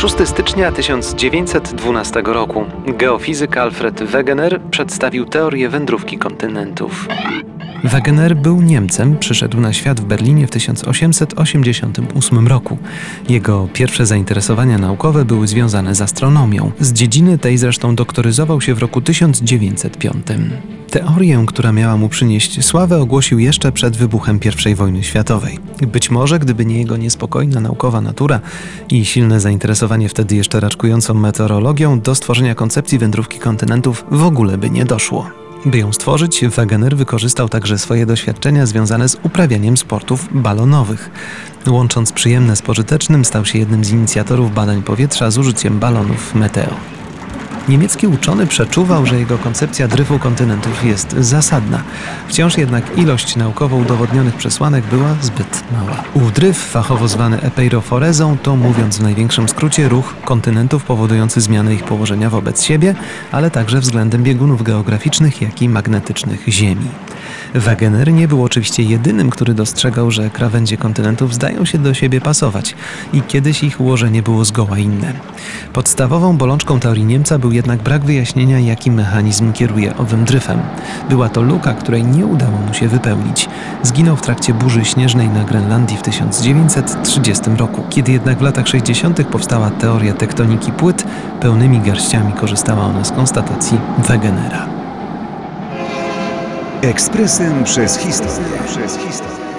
6 stycznia 1912 roku geofizyk Alfred Wegener przedstawił teorię wędrówki kontynentów. Wegener był Niemcem, przyszedł na świat w Berlinie w 1888 roku. Jego pierwsze zainteresowania naukowe były związane z astronomią. Z dziedziny tej zresztą doktoryzował się w roku 1905. Teorię, która miała mu przynieść sławę, ogłosił jeszcze przed wybuchem I wojny światowej. Być może, gdyby nie jego niespokojna naukowa natura i silne zainteresowanie wtedy jeszcze raczkującą meteorologią, do stworzenia koncepcji wędrówki kontynentów w ogóle by nie doszło. By ją stworzyć, Wegener wykorzystał także swoje doświadczenia związane z uprawianiem sportów balonowych. Łącząc przyjemne z pożytecznym, stał się jednym z inicjatorów badań powietrza z użyciem balonów Meteo. Niemiecki uczony przeczuwał, że jego koncepcja dryfu kontynentów jest zasadna. Wciąż jednak ilość naukowo udowodnionych przesłanek była zbyt mała. Ów dryf, fachowo zwany epeiroforezą, to mówiąc w największym skrócie ruch kontynentów powodujący zmianę ich położenia wobec siebie, ale także względem biegunów geograficznych, jak i magnetycznych Ziemi. Wegener nie był oczywiście jedynym, który dostrzegał, że krawędzie kontynentów zdają się do siebie pasować i kiedyś ich ułożenie było zgoła inne. Podstawową bolączką teorii Niemca był jednak brak wyjaśnienia, jaki mechanizm kieruje owym dryfem. Była to luka, której nie udało mu się wypełnić. Zginął w trakcie burzy śnieżnej na Grenlandii w 1930 roku. Kiedy jednak w latach 60. powstała teoria tektoniki płyt, pełnymi garściami korzystała ona z konstatacji Wegenera. Ekspresem przez historię.